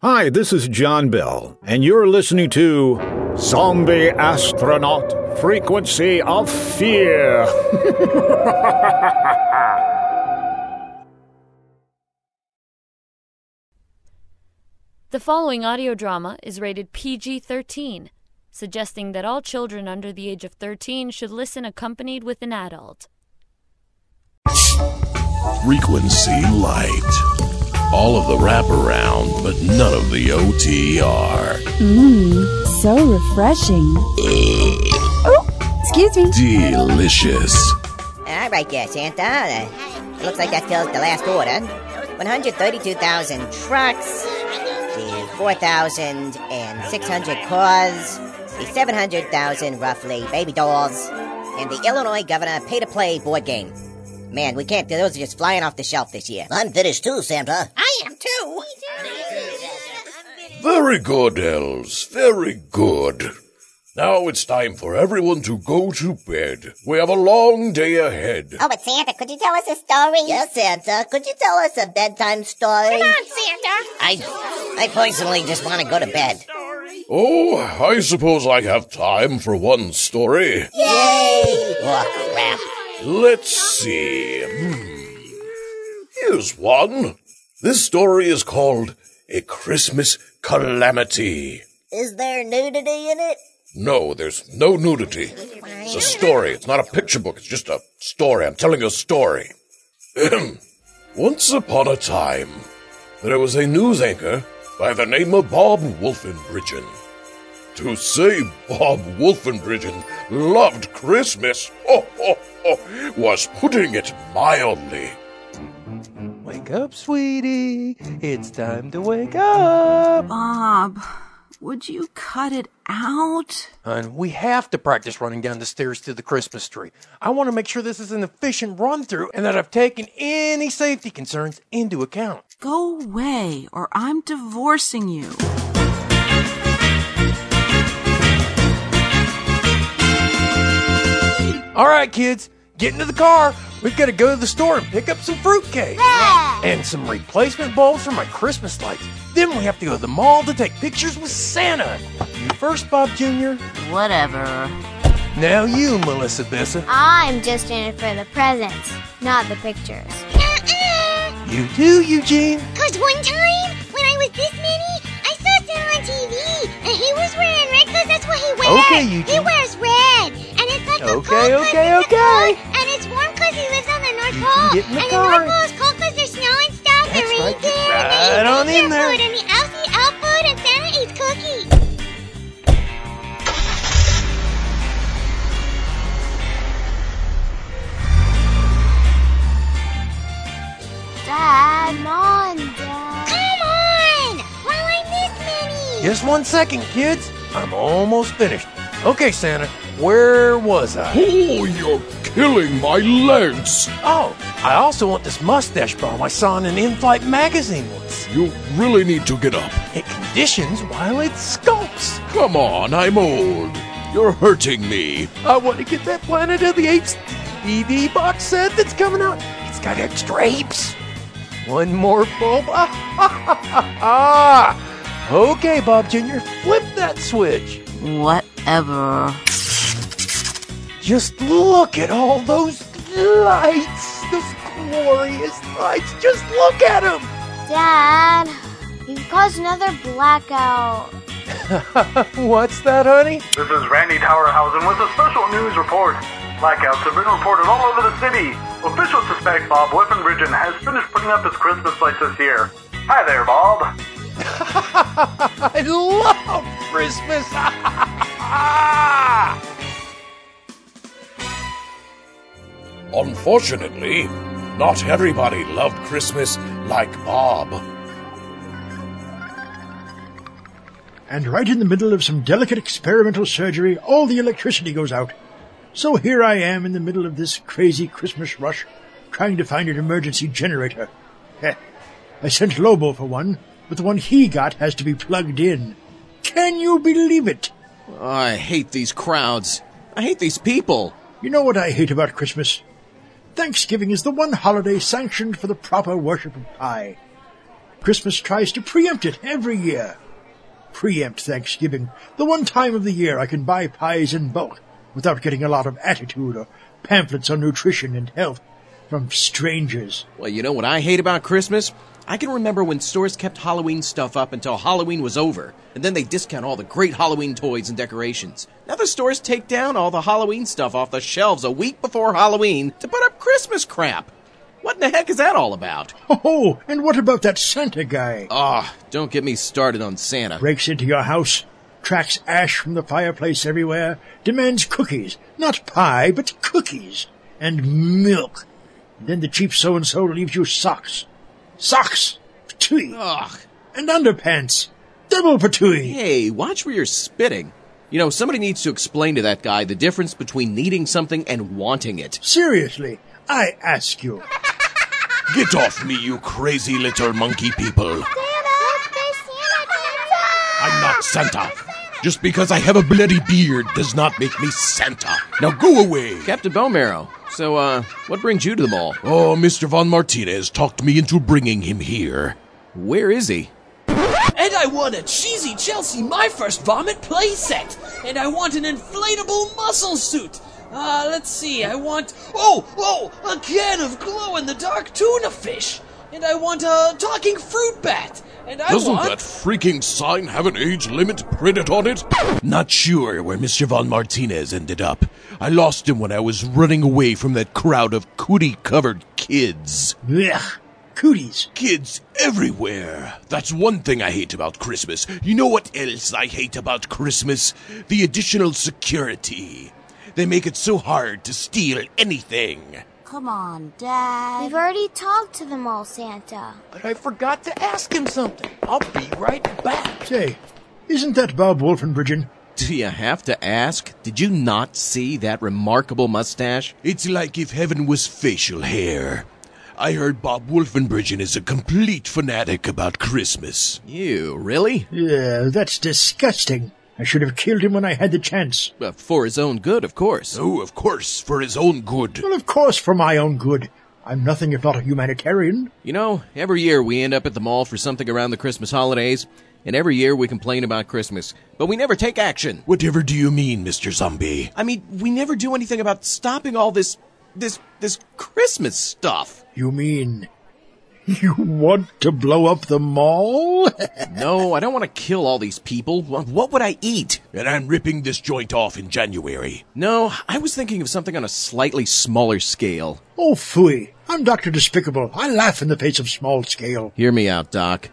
Hi, this is John Bell, and you're listening to Zombie Astronaut Frequency of Fear. The following audio drama is rated PG 13, suggesting that all children under the age of 13 should listen accompanied with an adult. Frequency Light. All of the wraparound, but none of the OTR. Mmm, so refreshing. oh, excuse me. Delicious. All right there, Santa. Uh, looks like that fills the last order. 132,000 trucks, the 4,600 cars, the 700,000 roughly baby dolls, and the Illinois governor pay-to-play board game. Man, we can't. Those are just flying off the shelf this year. I'm finished too, Santa. I am too. Very good, elves. Very good. Now it's time for everyone to go to bed. We have a long day ahead. Oh, but Santa, could you tell us a story? Yes, Santa. Could you tell us a bedtime story? Come on, Santa. I, I personally just want to go to bed. Oh, I suppose I have time for one story. Yay! Oh, crap. Let's see. Hmm. Here's one. This story is called A Christmas Calamity. Is there nudity in it? No, there's no nudity. It's a story. It's not a picture book. It's just a story. I'm telling you a story. Once upon a time, there was a news anchor by the name of Bob Wolfenbridgen. To say Bob Wolfenbridgen loved Christmas oh, oh, oh, was putting it mildly. Wake up, sweetie. It's time to wake up. Bob, would you cut it out? And we have to practice running down the stairs to the Christmas tree. I want to make sure this is an efficient run through and that I've taken any safety concerns into account. Go away, or I'm divorcing you. All right, kids, get into the car. We've got to go to the store and pick up some fruitcake yeah. and some replacement bulbs for my Christmas lights. Then we have to go to the mall to take pictures with Santa. You first, Bob Jr. Whatever. Now you, Melissa Bissa. I'm just in it for the presents, not the pictures. You too, Eugene. Cause one time, when I was this many, On TV, and he was wearing red cause that's what he wears. Okay, Eugene. He wears red, and it's like a Okay, cold 'cause okay, okay. cold, and it's warm cause he lives on the North You Pole. get in the and car. the North Pole is cold cause there's snow and stuff, That's and reindeer, get and they right on in there. food, and the eat elf food, and Santa Just one second, kids. I'm almost finished. Okay, Santa, where was I? Oh, you're killing my legs. Oh, I also want this mustache bomb I saw in an in-flight magazine once. You really need to get up. It conditions while it sculpts. Come on, I'm old. You're hurting me. I want to get that Planet of the Apes DVD box set that's coming out. It's got extra apes. One more bulb. Ah, ah, ah, ah. Okay, Bob Jr., flip that switch. Whatever. Just look at all those lights. Those glorious lights. Just look at them. Dad, you've caused another blackout. What's that, honey? This is Randy Towerhausen with a special news report. Blackouts have been reported all over the city. Officials suspect Bob Whiffenbridgen has finished putting up his Christmas lights this year. Hi there, Bob. I love Christmas. Unfortunately, not everybody loved Christmas like Bob. And right in the middle of some delicate experimental surgery, all the electricity goes out. So here I am in the middle of this crazy Christmas rush, trying to find an emergency generator. I sent Lobo for one, but the one he got has to be plugged in. Can you believe it? I hate these crowds. I hate these people. You know what I hate about Christmas? Thanksgiving is the one holiday sanctioned for the proper worship of pie. Christmas tries to preempt it every year. Preempt Thanksgiving, the one time of the year I can buy pies in bulk without getting a lot of attitude or pamphlets on nutrition and health from strangers. Well, you know what I hate about Christmas? I can remember when stores kept Halloween stuff up until Halloween was over, and then they discount all the great Halloween toys and decorations. Now the stores take down all the Halloween stuff off the shelves a week before Halloween to put up Christmas crap. What in the heck is that all about? Oh, and what about that Santa guy? Ah, oh, don't get me started on Santa. Breaks into your house, tracks ash from the fireplace everywhere, demands cookies. Not pie, but cookies. And milk. And then the cheap so-and-so leaves you socks. Socks! Patooey! Ugh. And underpants! Double patooey! Hey, watch where you're spitting. You know, somebody needs to explain to that guy the difference between needing something and wanting it. Seriously, I ask you. Get off me, you crazy little monkey people. I'm not Santa. Just because I have a bloody beard does not make me Santa. Now go away. Captain Bone Marrow, so, uh, what brings you to the mall? Oh, Mr. Von Martinez talked me into bringing him here. Where is he? And I want a cheesy Chelsea My First Vomit playset. And I want an inflatable muscle suit. Uh, let's see, I want. Oh, oh, a can of glow in the dark tuna fish. And I want a talking fruit bat. And I Doesn't want. that freaking sign have an age limit printed on it? Not sure where Mr. Von Martinez ended up. I lost him when I was running away from that crowd of cootie covered kids. Ugh, cooties. Kids everywhere. That's one thing I hate about Christmas. You know what else I hate about Christmas? The additional security. They make it so hard to steal anything. Come on, Dad. We've already talked to them all, Santa. But I forgot to ask him something. I'll be right back. Say, isn't that Bob Wolfenbridgen? Do you have to ask? Did you not see that remarkable mustache? It's like if heaven was facial hair. I heard Bob Wolfenbridgen is a complete fanatic about Christmas. You, really? Yeah, that's disgusting. I should have killed him when I had the chance. Uh, for his own good, of course. Oh, of course, for his own good. Well, of course, for my own good. I'm nothing if not a humanitarian. You know, every year we end up at the mall for something around the Christmas holidays, and every year we complain about Christmas, but we never take action. Whatever do you mean, Mr. Zombie? I mean, we never do anything about stopping all this, this, this Christmas stuff. You mean you want to blow up the mall? no, I don't want to kill all these people. What would I eat? And I'm ripping this joint off in January. No, I was thinking of something on a slightly smaller scale. Oh, phooey. I'm Dr. Despicable. I laugh in the face of small scale. Hear me out, Doc.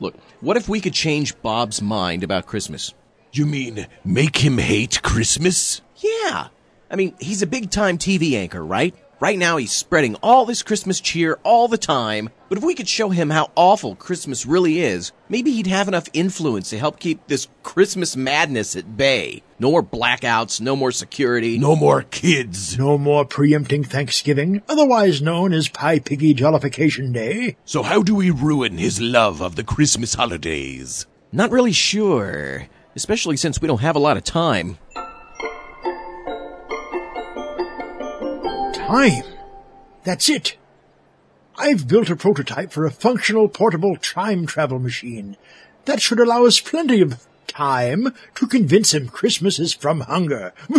Look, what if we could change Bob's mind about Christmas? You mean make him hate Christmas? Yeah. I mean, he's a big time TV anchor, right? Right now, he's spreading all this Christmas cheer all the time, but if we could show him how awful Christmas really is, maybe he'd have enough influence to help keep this Christmas madness at bay. No more blackouts, no more security. No more kids. No more preempting Thanksgiving, otherwise known as Pie Piggy Jollification Day. So how do we ruin his love of the Christmas holidays? Not really sure, especially since we don't have a lot of time. Time. That's it. I've built a prototype for a functional portable time travel machine. That should allow us plenty of time to convince him Christmas is from hunger.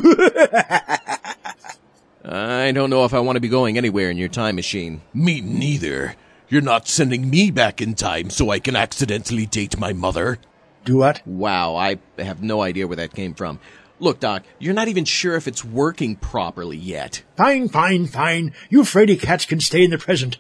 I don't know if I want to be going anywhere in your time machine. Me neither. You're not sending me back in time so I can accidentally date my mother. Do what? Wow, I have no idea where that came from. Look, Doc, you're not even sure if it's working properly yet. Fine, fine, fine. You fraidy cats can stay in the present.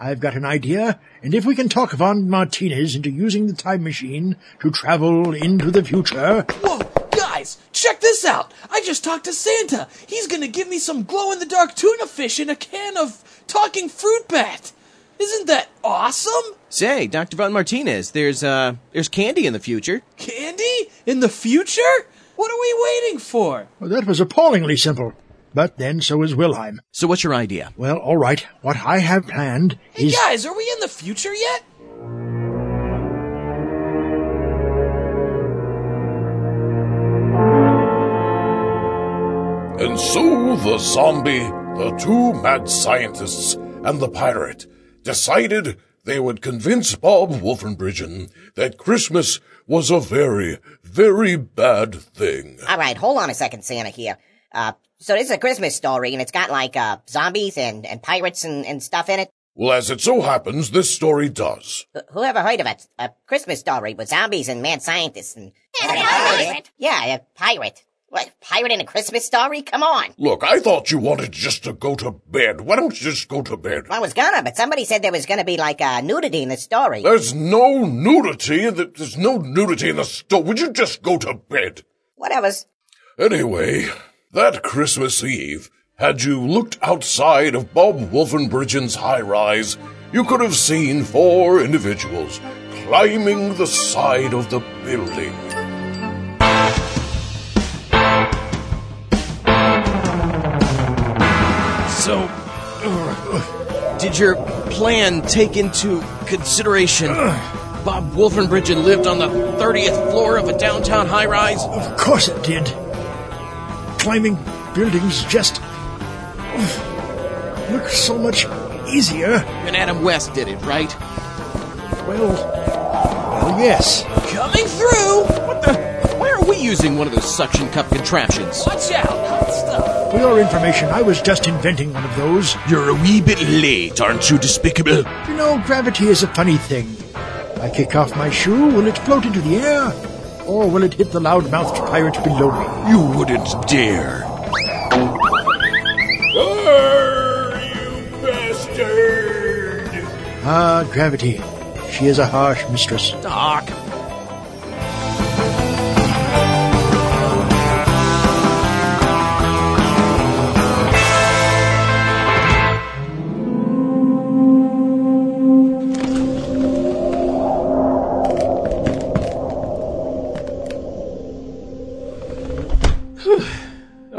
I've got an idea, and if we can talk Von Martinez into using the time machine to travel into the future. Whoa, guys, check this out! I just talked to Santa. He's gonna give me some glow in the dark tuna fish in a can of talking fruit bat. Isn't that awesome? Say, Dr. Von Martinez, there's uh there's candy in the future. Candy? In the future? What are we waiting for? Well, that was appallingly simple. But then so is Wilhelm. So what's your idea? Well, all right. What I have planned Hey is. guys, are we in the future yet? And so the zombie, the two mad scientists, and the pirate decided they would convince Bob Wolfenbridgen that Christmas was a very, very bad thing. All right, hold on a second, Santa here. Uh, so this is a Christmas story, and it's got like uh zombies and and pirates and and stuff in it. Well, as it so happens, this story does. Wh- Who ever heard of a, a Christmas story with zombies and mad scientists and a pirate? yeah, a pirate. What pirate in a Christmas story? Come on. Look, I thought you wanted just to go to bed. Why don't you just go to bed? I was gonna, but somebody said there was gonna be like uh, nudity in the story. There's no nudity in the, there's no nudity in the story. Would you just go to bed? Whatever's. Anyway, that Christmas Eve, had you looked outside of Bob Wolfenbridgen's high rise, you could have seen four individuals climbing the side of the building. So, did your plan take into consideration Bob Wolfenbridgen lived on the 30th floor of a downtown high rise? Of course it did. Climbing buildings just look so much easier. And Adam West did it, right? Well, well, yes. Coming through! What the? Why are we using one of those suction cup contraptions? Watch out, hot stuff! For your information, I was just inventing one of those. You're a wee bit late, aren't you, despicable? You know, gravity is a funny thing. I kick off my shoe, will it float into the air? Or will it hit the loud-mouthed pirate below me? You wouldn't dare. Arr, you bastard! Ah, gravity. She is a harsh mistress. Doc.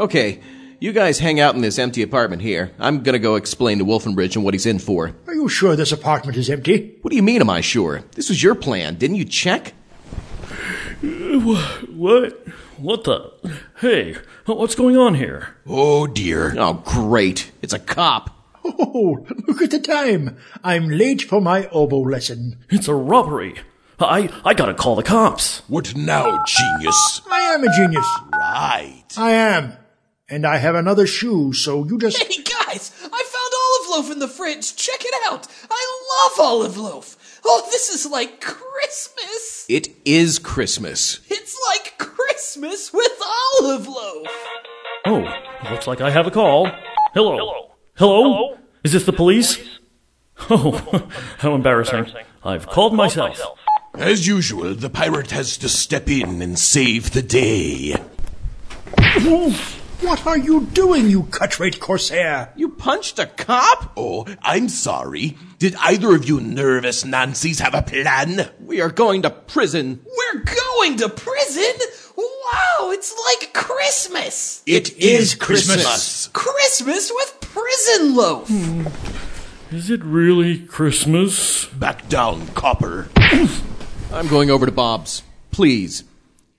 Okay, you guys hang out in this empty apartment here. I'm gonna go explain to Wolfenbridgen what he's in for. Are you sure this apartment is empty? What do you mean, am I sure? This was your plan. Didn't you check? What? What the? Hey, what's going on here? Oh dear. Oh, great. It's a cop. Oh, look at the time. I'm late for my oboe lesson. It's a robbery. I I gotta call the cops. What now, genius? I am a genius. Right. I am. And I have another shoe, so you just... Hey guys, I found olive loaf in the fridge. Check it out. I love olive loaf. Oh, this is like Christmas. It is Christmas. It's like Christmas with olive loaf. Oh, looks like I have a call. Hello. Hello. Hello? Is this the police? Oh, how embarrassing. I've called myself. As usual, the pirate has to step in and save the day. What are you doing, you cut-rate corsair? You punched a cop? Oh, I'm sorry. Did either of you nervous Nancy's have a plan? We are going to prison. We're going to prison? Wow, it's like Christmas. It is Christmas. Christmas with prison loaf. Hmm. Is it really Christmas? Back down, copper. I'm going over to Bob's. Please.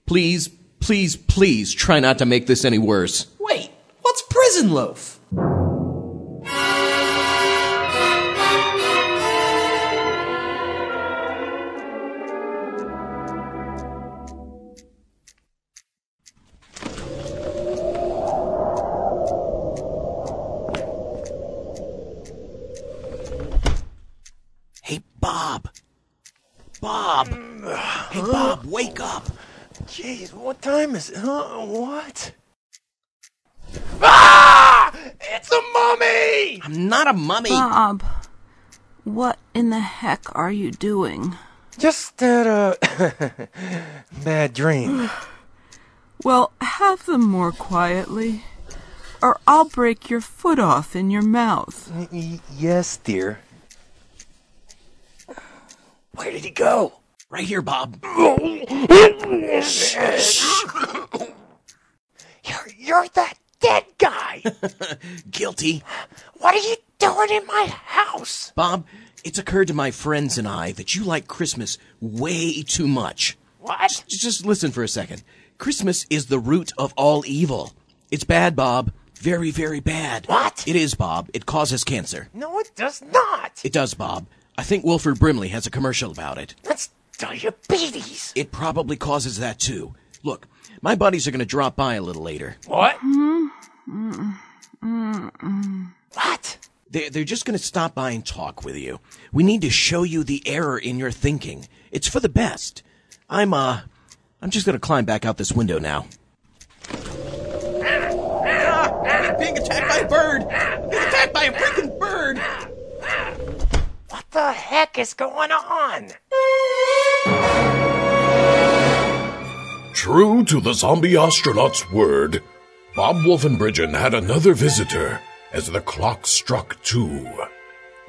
Please, please, please try not to make this any worse. Wait, what's prison loaf? Mummy. Bob, what in the heck are you doing? Just had uh, a bad dream. Well, have them more quietly, or I'll break your foot off in your mouth. Y- y- yes, dear. Where did he go? Right here, Bob. You're, you're that dead guy. Guilty. What are you doing in my house? Bob, it's occurred to my friends and I that you like Christmas way too much. What? Just, just listen for a second. Christmas is the root of all evil. It's bad, Bob. Very, very bad. What? It is, Bob. It causes cancer. No, it does not. It does, Bob. I think Wilford Brimley has a commercial about it. That's diabetes. It probably causes that too. Look, my buddies are going to drop by a little later. What? Mm-hmm. Mm-hmm. Mm-hmm. What? They're, they're just going to stop by and talk with you. We need to show you the error in your thinking. It's for the best. I'm, uh, I'm just going to climb back out this window now. Ah, being attacked by a bird! Being attacked by a freaking bird! What the heck is going on? True to the zombie astronaut's word, Bob Wolfenbridgen had another visitor as the clock struck two.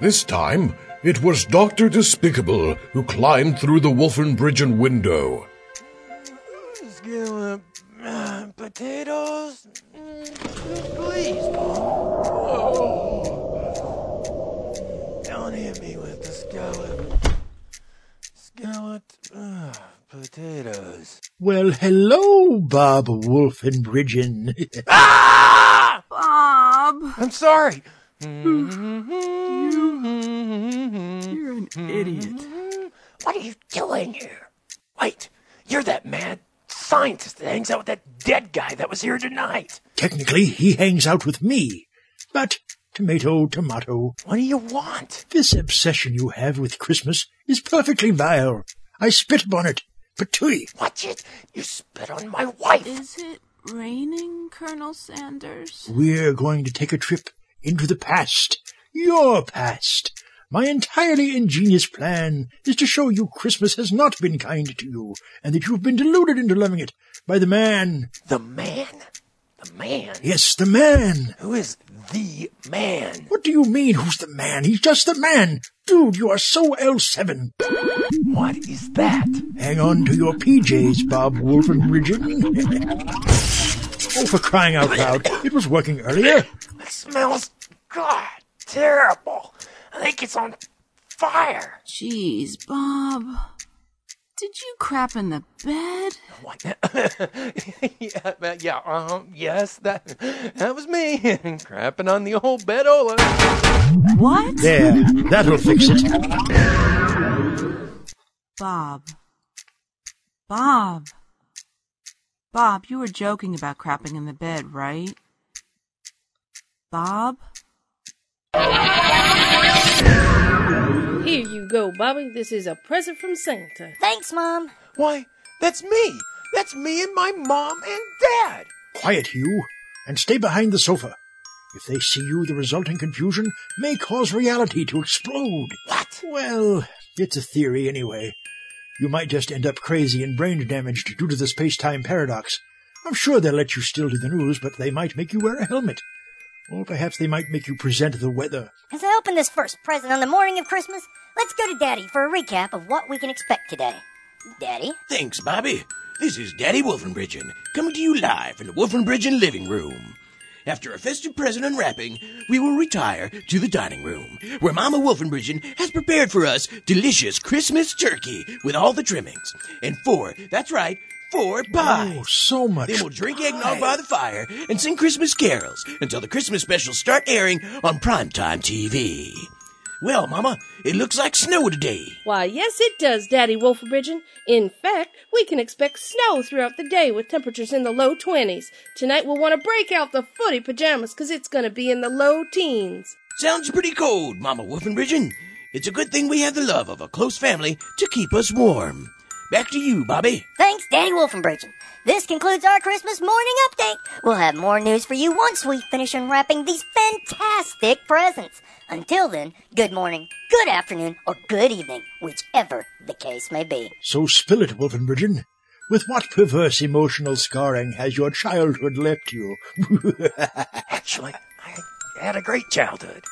This time, it was Dr. Despicable who climbed through the Wolfenbridgen window. Skillet, uh, potatoes, please, Paul. Don't hit me with the skillet. Skillet, uh, potatoes. Well, hello, Bob Wolfenbridgen. Ah! Bob! I'm sorry. You're an idiot. What are you doing here? Wait, you're that mad scientist that hangs out with that dead guy that was here tonight. Technically, he hangs out with me. But, tomato, tomato. What do you want? This obsession you have with Christmas is perfectly vile. I spit upon it. Patui. Watch it. You spit on my wife. Is it raining, Colonel Sanders? We're going to take a trip into the past. Your past. My entirely ingenious plan is to show you Christmas has not been kind to you, and that you've been deluded into loving it by the man. The man? The man? Yes, the man. Who is the man? What do you mean, who's the man? He's just the man. Dude, you are so L7. What is that? Hang on to your PJs, Bob Wolfenbridgen. oh, for crying out loud. It was working earlier. It smells, God, terrible. I think it's on fire. Jeez, Bob. Did you crap in the bed? What? yeah, but yeah, uh, yes, that that was me crapping on the old bedola. What? There, that'll fix it. Bob. Bob. Bob, you were joking about crapping in the bed, right? Bob? Here you go, Bobby. This is a present from Santa. Thanks, Mom. Why, that's me. That's me and my mom and dad. Quiet, Hugh, and stay behind the sofa. If they see you, the resulting confusion may cause reality to explode. What? Well, it's a theory anyway. You might just end up crazy and brain damaged due to the space-time paradox. I'm sure they'll let you still do the news, but they might make you wear a helmet. Or perhaps they might make you present the weather. As I open this first present on the morning of Christmas, let's go to Daddy for a recap of what we can expect today. Daddy? Thanks, Bobby. This is Daddy Wolfenbridgen, coming to you live from the Wolfenbridgen living room. After a festive present unwrapping, we will retire to the dining room, where Mama Wolfenbridgen has prepared for us delicious Christmas turkey with all the trimmings. And four, that's right, four pies. Oh, so much. Then we'll drink eggnog by the fire and sing Christmas carols until the Christmas specials start airing on primetime TV. Well, Mama, it looks like snow today. Why, yes, it does, Daddy Wolfenbridgen. In fact, we can expect snow throughout the day with temperatures in the low 20s. Tonight we'll want to break out the footy pajamas because it's going to be in the low teens. Sounds pretty cold, Mama Wolfenbridgen. It's a good thing we have the love of a close family to keep us warm. Back to you, Bobby. Thanks, Danny Wolfenbridgen. This concludes our Christmas morning update. We'll have more news for you once we finish unwrapping these fantastic presents. Until then, good morning, good afternoon, or good evening, whichever the case may be. So spill it, Wolfenbridgen. With what perverse emotional scarring has your childhood left you? Actually, I had a great childhood.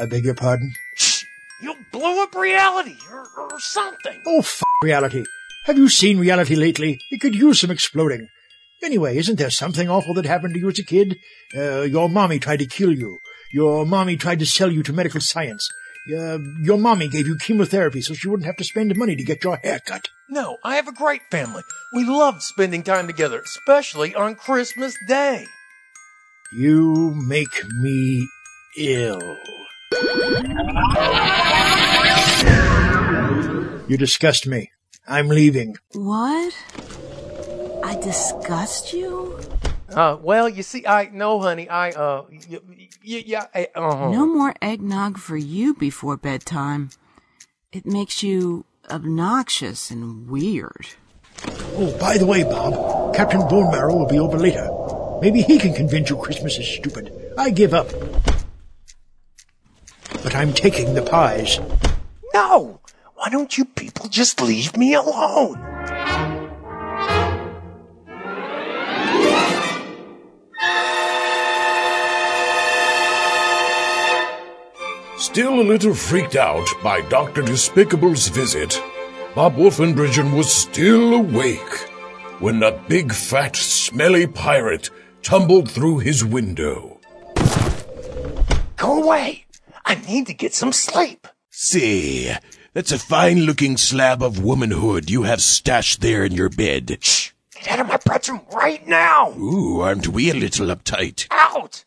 I beg your pardon? Shh! You'll blow up reality or, or something. Oh, f reality. Have you seen reality lately? It could use some exploding. Anyway, isn't there something awful that happened to you as a kid? Uh, your mommy tried to kill you. Your mommy tried to sell you to medical science. Uh, your mommy gave you chemotherapy so she wouldn't have to spend money to get your hair cut. No, I have a great family. We love spending time together, especially on Christmas Day. You make me ill. You disgust me. I'm leaving. What? I disgust you? Uh, well, you see, I no, honey, I uh, y- y- y- yeah, I, uh, No more eggnog for you before bedtime. It makes you obnoxious and weird. Oh, by the way, Bob, Captain Bone Marrow will be over later. Maybe he can convince you Christmas is stupid. I give up. But I'm taking the pies. No! Why don't you people just leave me alone? Still a little freaked out by Dr. Despicable's visit, Bob Wolfenbridgen was still awake when a big, fat, smelly pirate tumbled through his window. Go away! I need to get some sleep. Say, that's a fine looking slab of womanhood you have stashed there in your bed. Shh! Get out of my bedroom right now! Ooh, aren't we a little uptight? Out!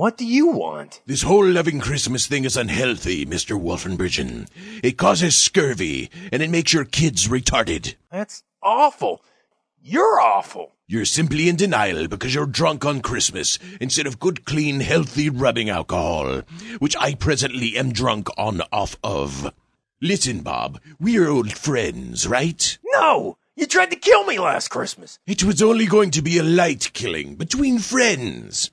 What do you want? This whole loving Christmas thing is unhealthy, Mr. Wolfenbridgen. It causes scurvy, and it makes your kids retarded. That's awful. You're awful. You're simply in denial because you're drunk on Christmas instead of good, clean, healthy rubbing alcohol, which I presently am drunk on off of. Listen, Bob, we're old friends, right? No! You tried to kill me last Christmas. It was only going to be a light killing between friends.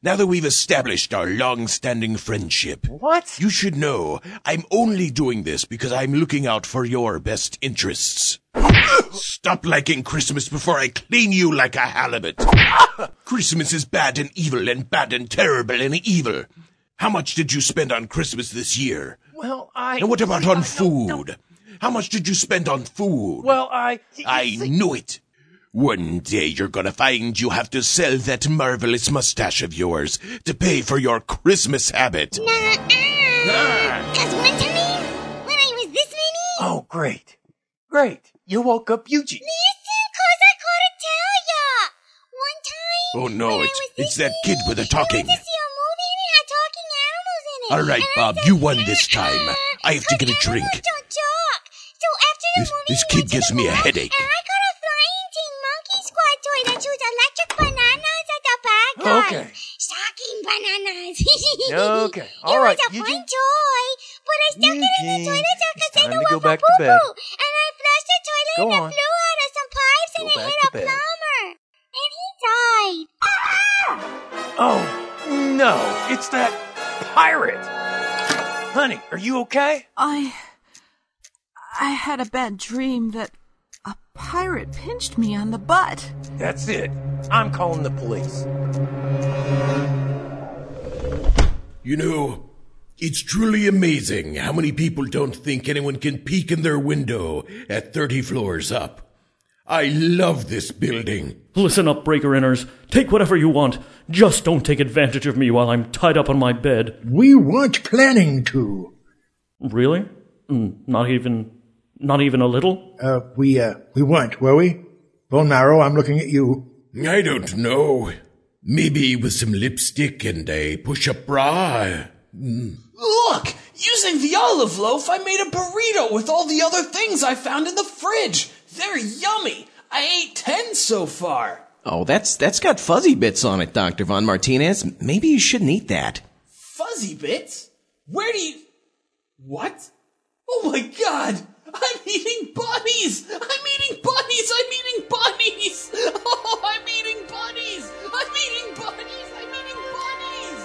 Now that we've established our long-standing friendship, what? You should know I'm only doing this because I'm looking out for your best interests. Stop liking Christmas before I clean you like a halibut. Christmas is bad and evil and bad and terrible and evil. How much did you spend on Christmas this year? Well, I. And what about on food? How much did you spend on food? Well, I. I knew it. One day you're gonna find you have to sell that marvelous mustache of yours to pay for your Christmas habit. Cause one time, when I was this many, Oh, great. Great. You woke up Eugene. listen, cause I gotta tell ya. One time, Oh no, it's it's that kid with the talking. I to see a movie and it had talking animals in it. All right, Bob, you won this time. Uh, I have to get a drink. Don't talk. So after the This, movie, this kid gives me a headache. The. Okay. Shocking bananas. Okay. It All right. was a Eugene. fun toy, but I stuck it in the Eugene, toilet so I could it's say time to go word for back to bed. poo-poo. And I flushed the toilet Go and on. it flew out of some pipes and Go it back hit to a bed. plumber. And he died. Oh, no. It's that pirate. Honey, are you okay? I. I had a bad dream that a pirate pinched me on the butt. That's it. I'm calling the police. You know, it's truly amazing how many people don't think anyone can peek in their window at 30 floors up. I love this building. Listen up, breaker inners. Take whatever you want. Just don't take advantage of me while I'm tied up on my bed. We weren't planning to. Really? Mm, Not even. Not even a little? Uh, we, uh, we weren't, were we? Bone Marrow, I'm looking at you. I don't know. Maybe with some lipstick and a push-up bra. Mm. Look! Using the olive loaf, I made a burrito with all the other things I found in the fridge. They're yummy. I ate ten so far. Oh, that's that's got fuzzy bits on it, Dr. Von Martinez. Maybe you shouldn't eat that. Fuzzy bits? Where do you. What? Oh my god! I'm eating bunnies! I'm eating bunnies! I'm eating bunnies! Oh, I'm eating bunnies! I'm eating bunnies! I'm eating bunnies!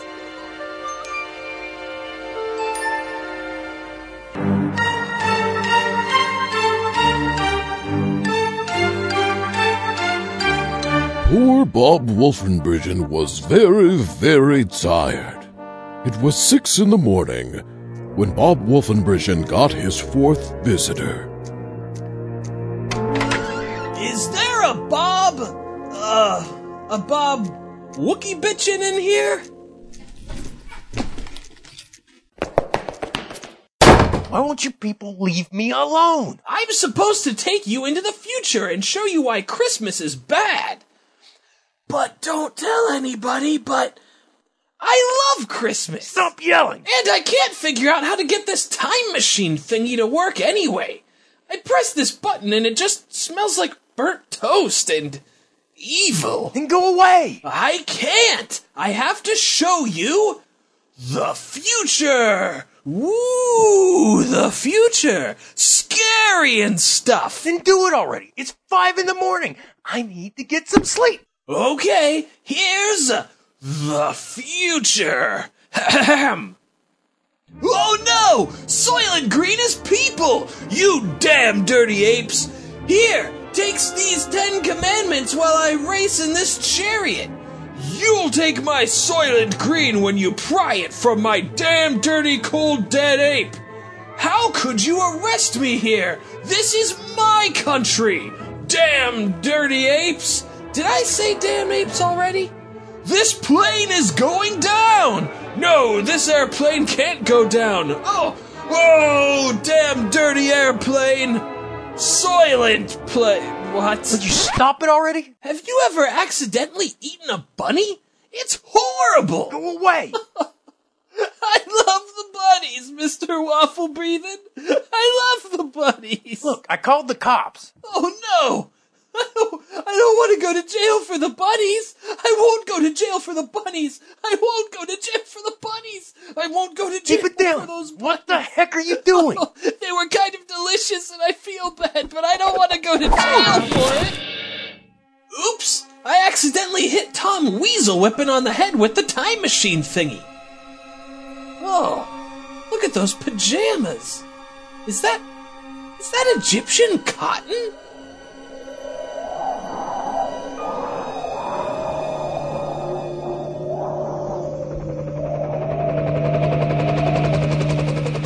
Poor Bob Wolfenbridgen was very, very tired. It was six in the morning when Bob Wolfenbridgen got his fourth visitor. Is there a Bob. Uh. a Bob Wookie bitchin' in here? Why won't you people leave me alone? I'm supposed to take you into the future and show you why Christmas is bad. But don't tell anybody, but I love Christmas. Stop yelling. And I can't figure out how to get this time machine thingy to work anyway. I press this button and it just smells like burnt toast and evil. Then go away. I can't. I have to show you the future. Woo, the future. Scary and stuff. Then do it already. It's five in the morning. I need to get some sleep. Okay, here's the future. Oh no! Soylent Green is people! You damn dirty apes! Here, takes these Ten Commandments while I race in this chariot. You'll take my Soylent Green when you pry it from my damn dirty cold dead ape! How could you arrest me here? This is my country! Damn dirty apes! Did I say damn apes already? This plane is going down! No, this airplane can't go down! Oh! Oh, damn dirty airplane! Soylent play. What? Would you stop it already? Have you ever accidentally eaten a bunny? It's horrible! Go away! I love the bunnies, Mr. Waffle Breathin'. I love the bunnies. Look, I called the cops. Oh no! I don't, I don't want to go to jail for the bunnies. I won't go to jail for the bunnies. I won't go to jail for the bunnies. I won't go to jail Keep it down. for those. What the heck are you doing? they were kind of delicious, and I feel bad, but I don't want to go to jail for it. Oops! I accidentally hit Tom Weasel whipping on the head with the time machine thingy. Oh, look at those pajamas. Is that is that Egyptian cotton?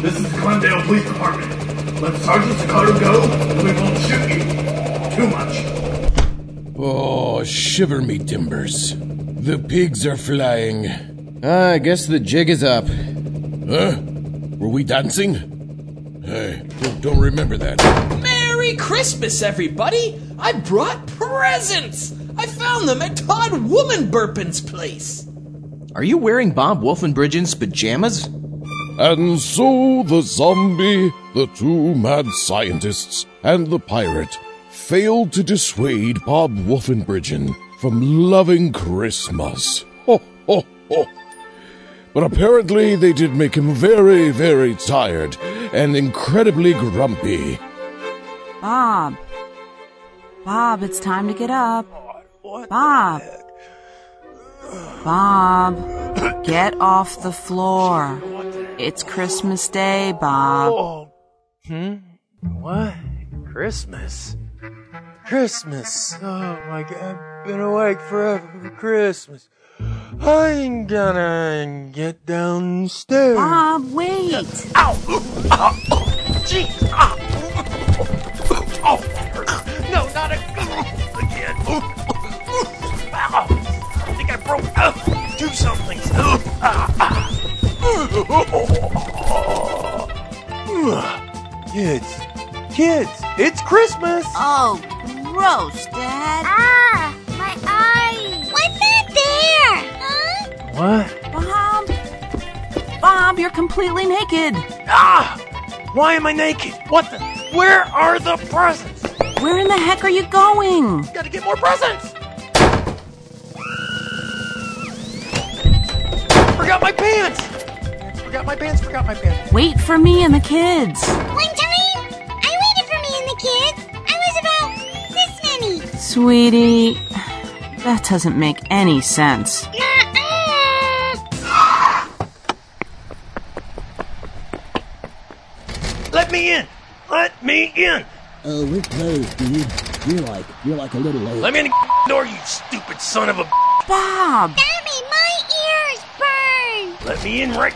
This is the Glendale Police Department. Let Sergeant Staccato go, and we won't shoot you. Too much. Oh, shiver me timbers. The pigs are flying. Ah, I guess the jig is up. Huh? Were we dancing? I don't, don't remember that. Merry Christmas, everybody! I brought presents! I found them at Todd Woman Burpin's place. Are you wearing Bob Wolfenbridgen's pajamas? And so the zombie, the two mad scientists, and the pirate failed to dissuade Bob Wolfenbridgen from loving Christmas. Ho, ho, ho. But apparently they did make him very, very tired and incredibly grumpy. Bob. Bob, it's time to get up. Bob. Bob, get off the floor. It's Christmas Day, Bob. Oh. Hmm? What? Christmas? Christmas. Oh my god, I've been awake forever for Christmas. I ain't gonna get downstairs. Bob, wait. Ow! Ow! Jeez! Ow! Oh, hurts. No, not again. Ow! I think I broke. Uh, do something. Ah, ah. Kids, kids, it's Christmas. Oh, gross, Dad. Ah, my eye. What's that there? Huh? What? Bob. Bob, you're completely naked. Ah! Why am I naked? What the? Where are the presents? Where in the heck are you going? Gotta get more presents. Forgot my pants. Forgot my pants. Forgot my pants. Wait for me and the kids. One time, I waited for me and the kids. I was about this many. Sweetie, that doesn't make any sense. Let me in. Let me in. Oh, we're closed, dude. You're like, you're like a little late. Let me in the door, you stupid son of a. Bob. That made my ears burn. Let me in right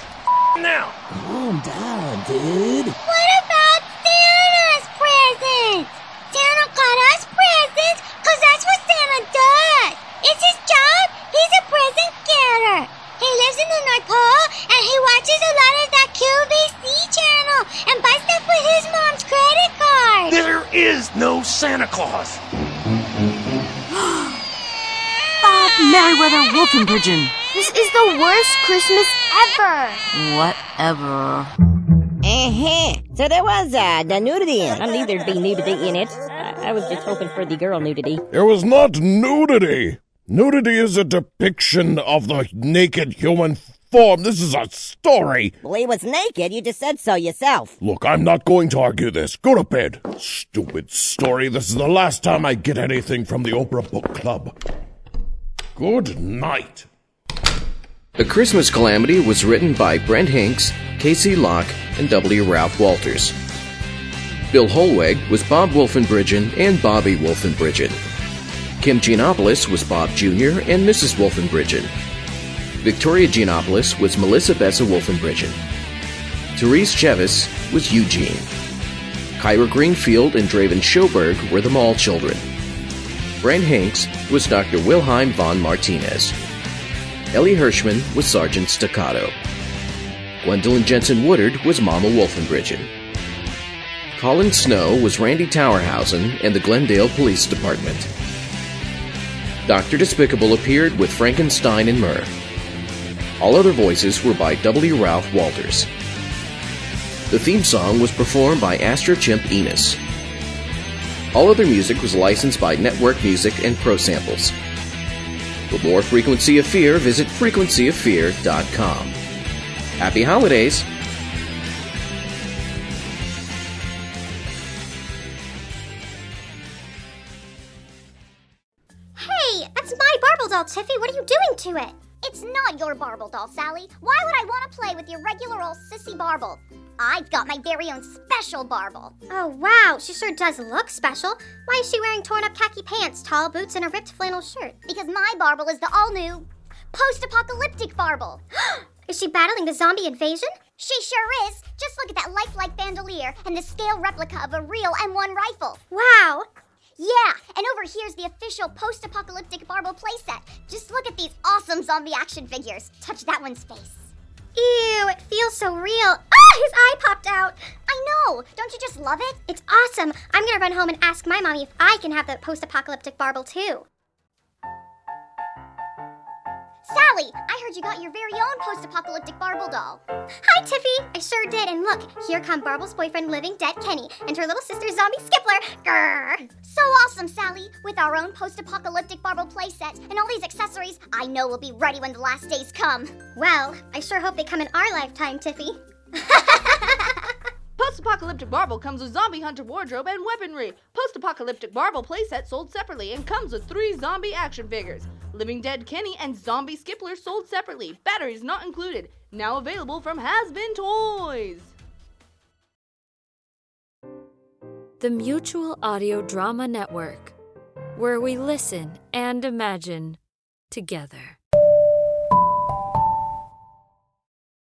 now! Calm down, dude. What about Santa's presents? Santa got us presents because that's what Santa does. It's his job. He's a present getter. He lives in the North Pole and he watches a lot of that QVC channel and buys stuff with his mom's credit card. There is no Santa Claus. Bob Merriweather Wolfenbridgen. This is the worst Christmas ever. Whatever. Uh-huh. So there was, uh, the nudity in it. I knew there'd be nudity in it. I, I was just hoping for the girl nudity. It was not nudity. Nudity is a depiction of the naked human form. This is a story. Well, he was naked. You just said so yourself. Look, I'm not going to argue this. Go to bed. Stupid story. This is the last time I get anything from the Oprah Book Club. Good night. A Christmas Calamity was written by Brent Hinks, Casey Locke, and W. Ralph Walters. Bill Holweg was Bob Wolfenbridgen and Bobby Wolfenbridgen. Kim Giannopoulos was Bob Jr. and Mrs. Wolfenbridgen. Victoria Giannopoulos was Melissa Bessa Wolfenbridgen. Therese Chevis was Eugene. Kyra Greenfield and Draven Schoberg were the Mall children. Brent Hinks was Dr. Wilhelm von Martinez. Ellie Hirschman was Sergeant Staccato. Gwendolyn Jensen Woodard was Mama Wolfenbridgen. Colin Snow was Randy Towerhausen and the Glendale Police Department. Dr. Despicable appeared with Frankenstein and Murr. All other voices were by W. Ralph Walters. The theme song was performed by Astro Chimp Enos. All other music was licensed by Network Music and Pro Samples. For more Frequency of Fear, visit frequencyoffear.com. Happy holidays! Hey, that's my Barble doll, Tiffy. What are you doing to it? It's not your Barble doll, Sally. Why would I want to play with your regular old sissy Barble? I've got my very own special barbel. Oh, wow. She sure does look special. Why is she wearing torn up khaki pants, tall boots, and a ripped flannel shirt? Because my barbel is the all new post apocalyptic barbel. is she battling the zombie invasion? She sure is. Just look at that lifelike bandolier and the scale replica of a real M1 rifle. Wow. Yeah, and over here's the official post apocalyptic Barbel playset. Just look at these awesome zombie action figures. Touch that one's face. Ew, it feels so real. Ah, his eye popped out. I know. Don't you just love it? It's awesome. I'm gonna run home and ask my mommy if I can have the post apocalyptic barbel too. Sally, I heard you got your very own post apocalyptic Barbel doll. Hi, Tiffy. I sure did. And look, here come Barbel's boyfriend, living dead Kenny, and her little sister, Zombie Skippler. Grrr. So awesome, Sally. With our own post apocalyptic Barbel playset and all these accessories, I know we'll be ready when the last days come. Well, I sure hope they come in our lifetime, Tiffy. Post-apocalyptic Marvel comes with zombie hunter wardrobe and weaponry. Post-apocalyptic Marvel playset sold separately and comes with three zombie action figures. Living Dead Kenny and Zombie Skippler sold separately. Batteries not included. Now available from Has Been Toys. The Mutual Audio Drama Network, where we listen and imagine together.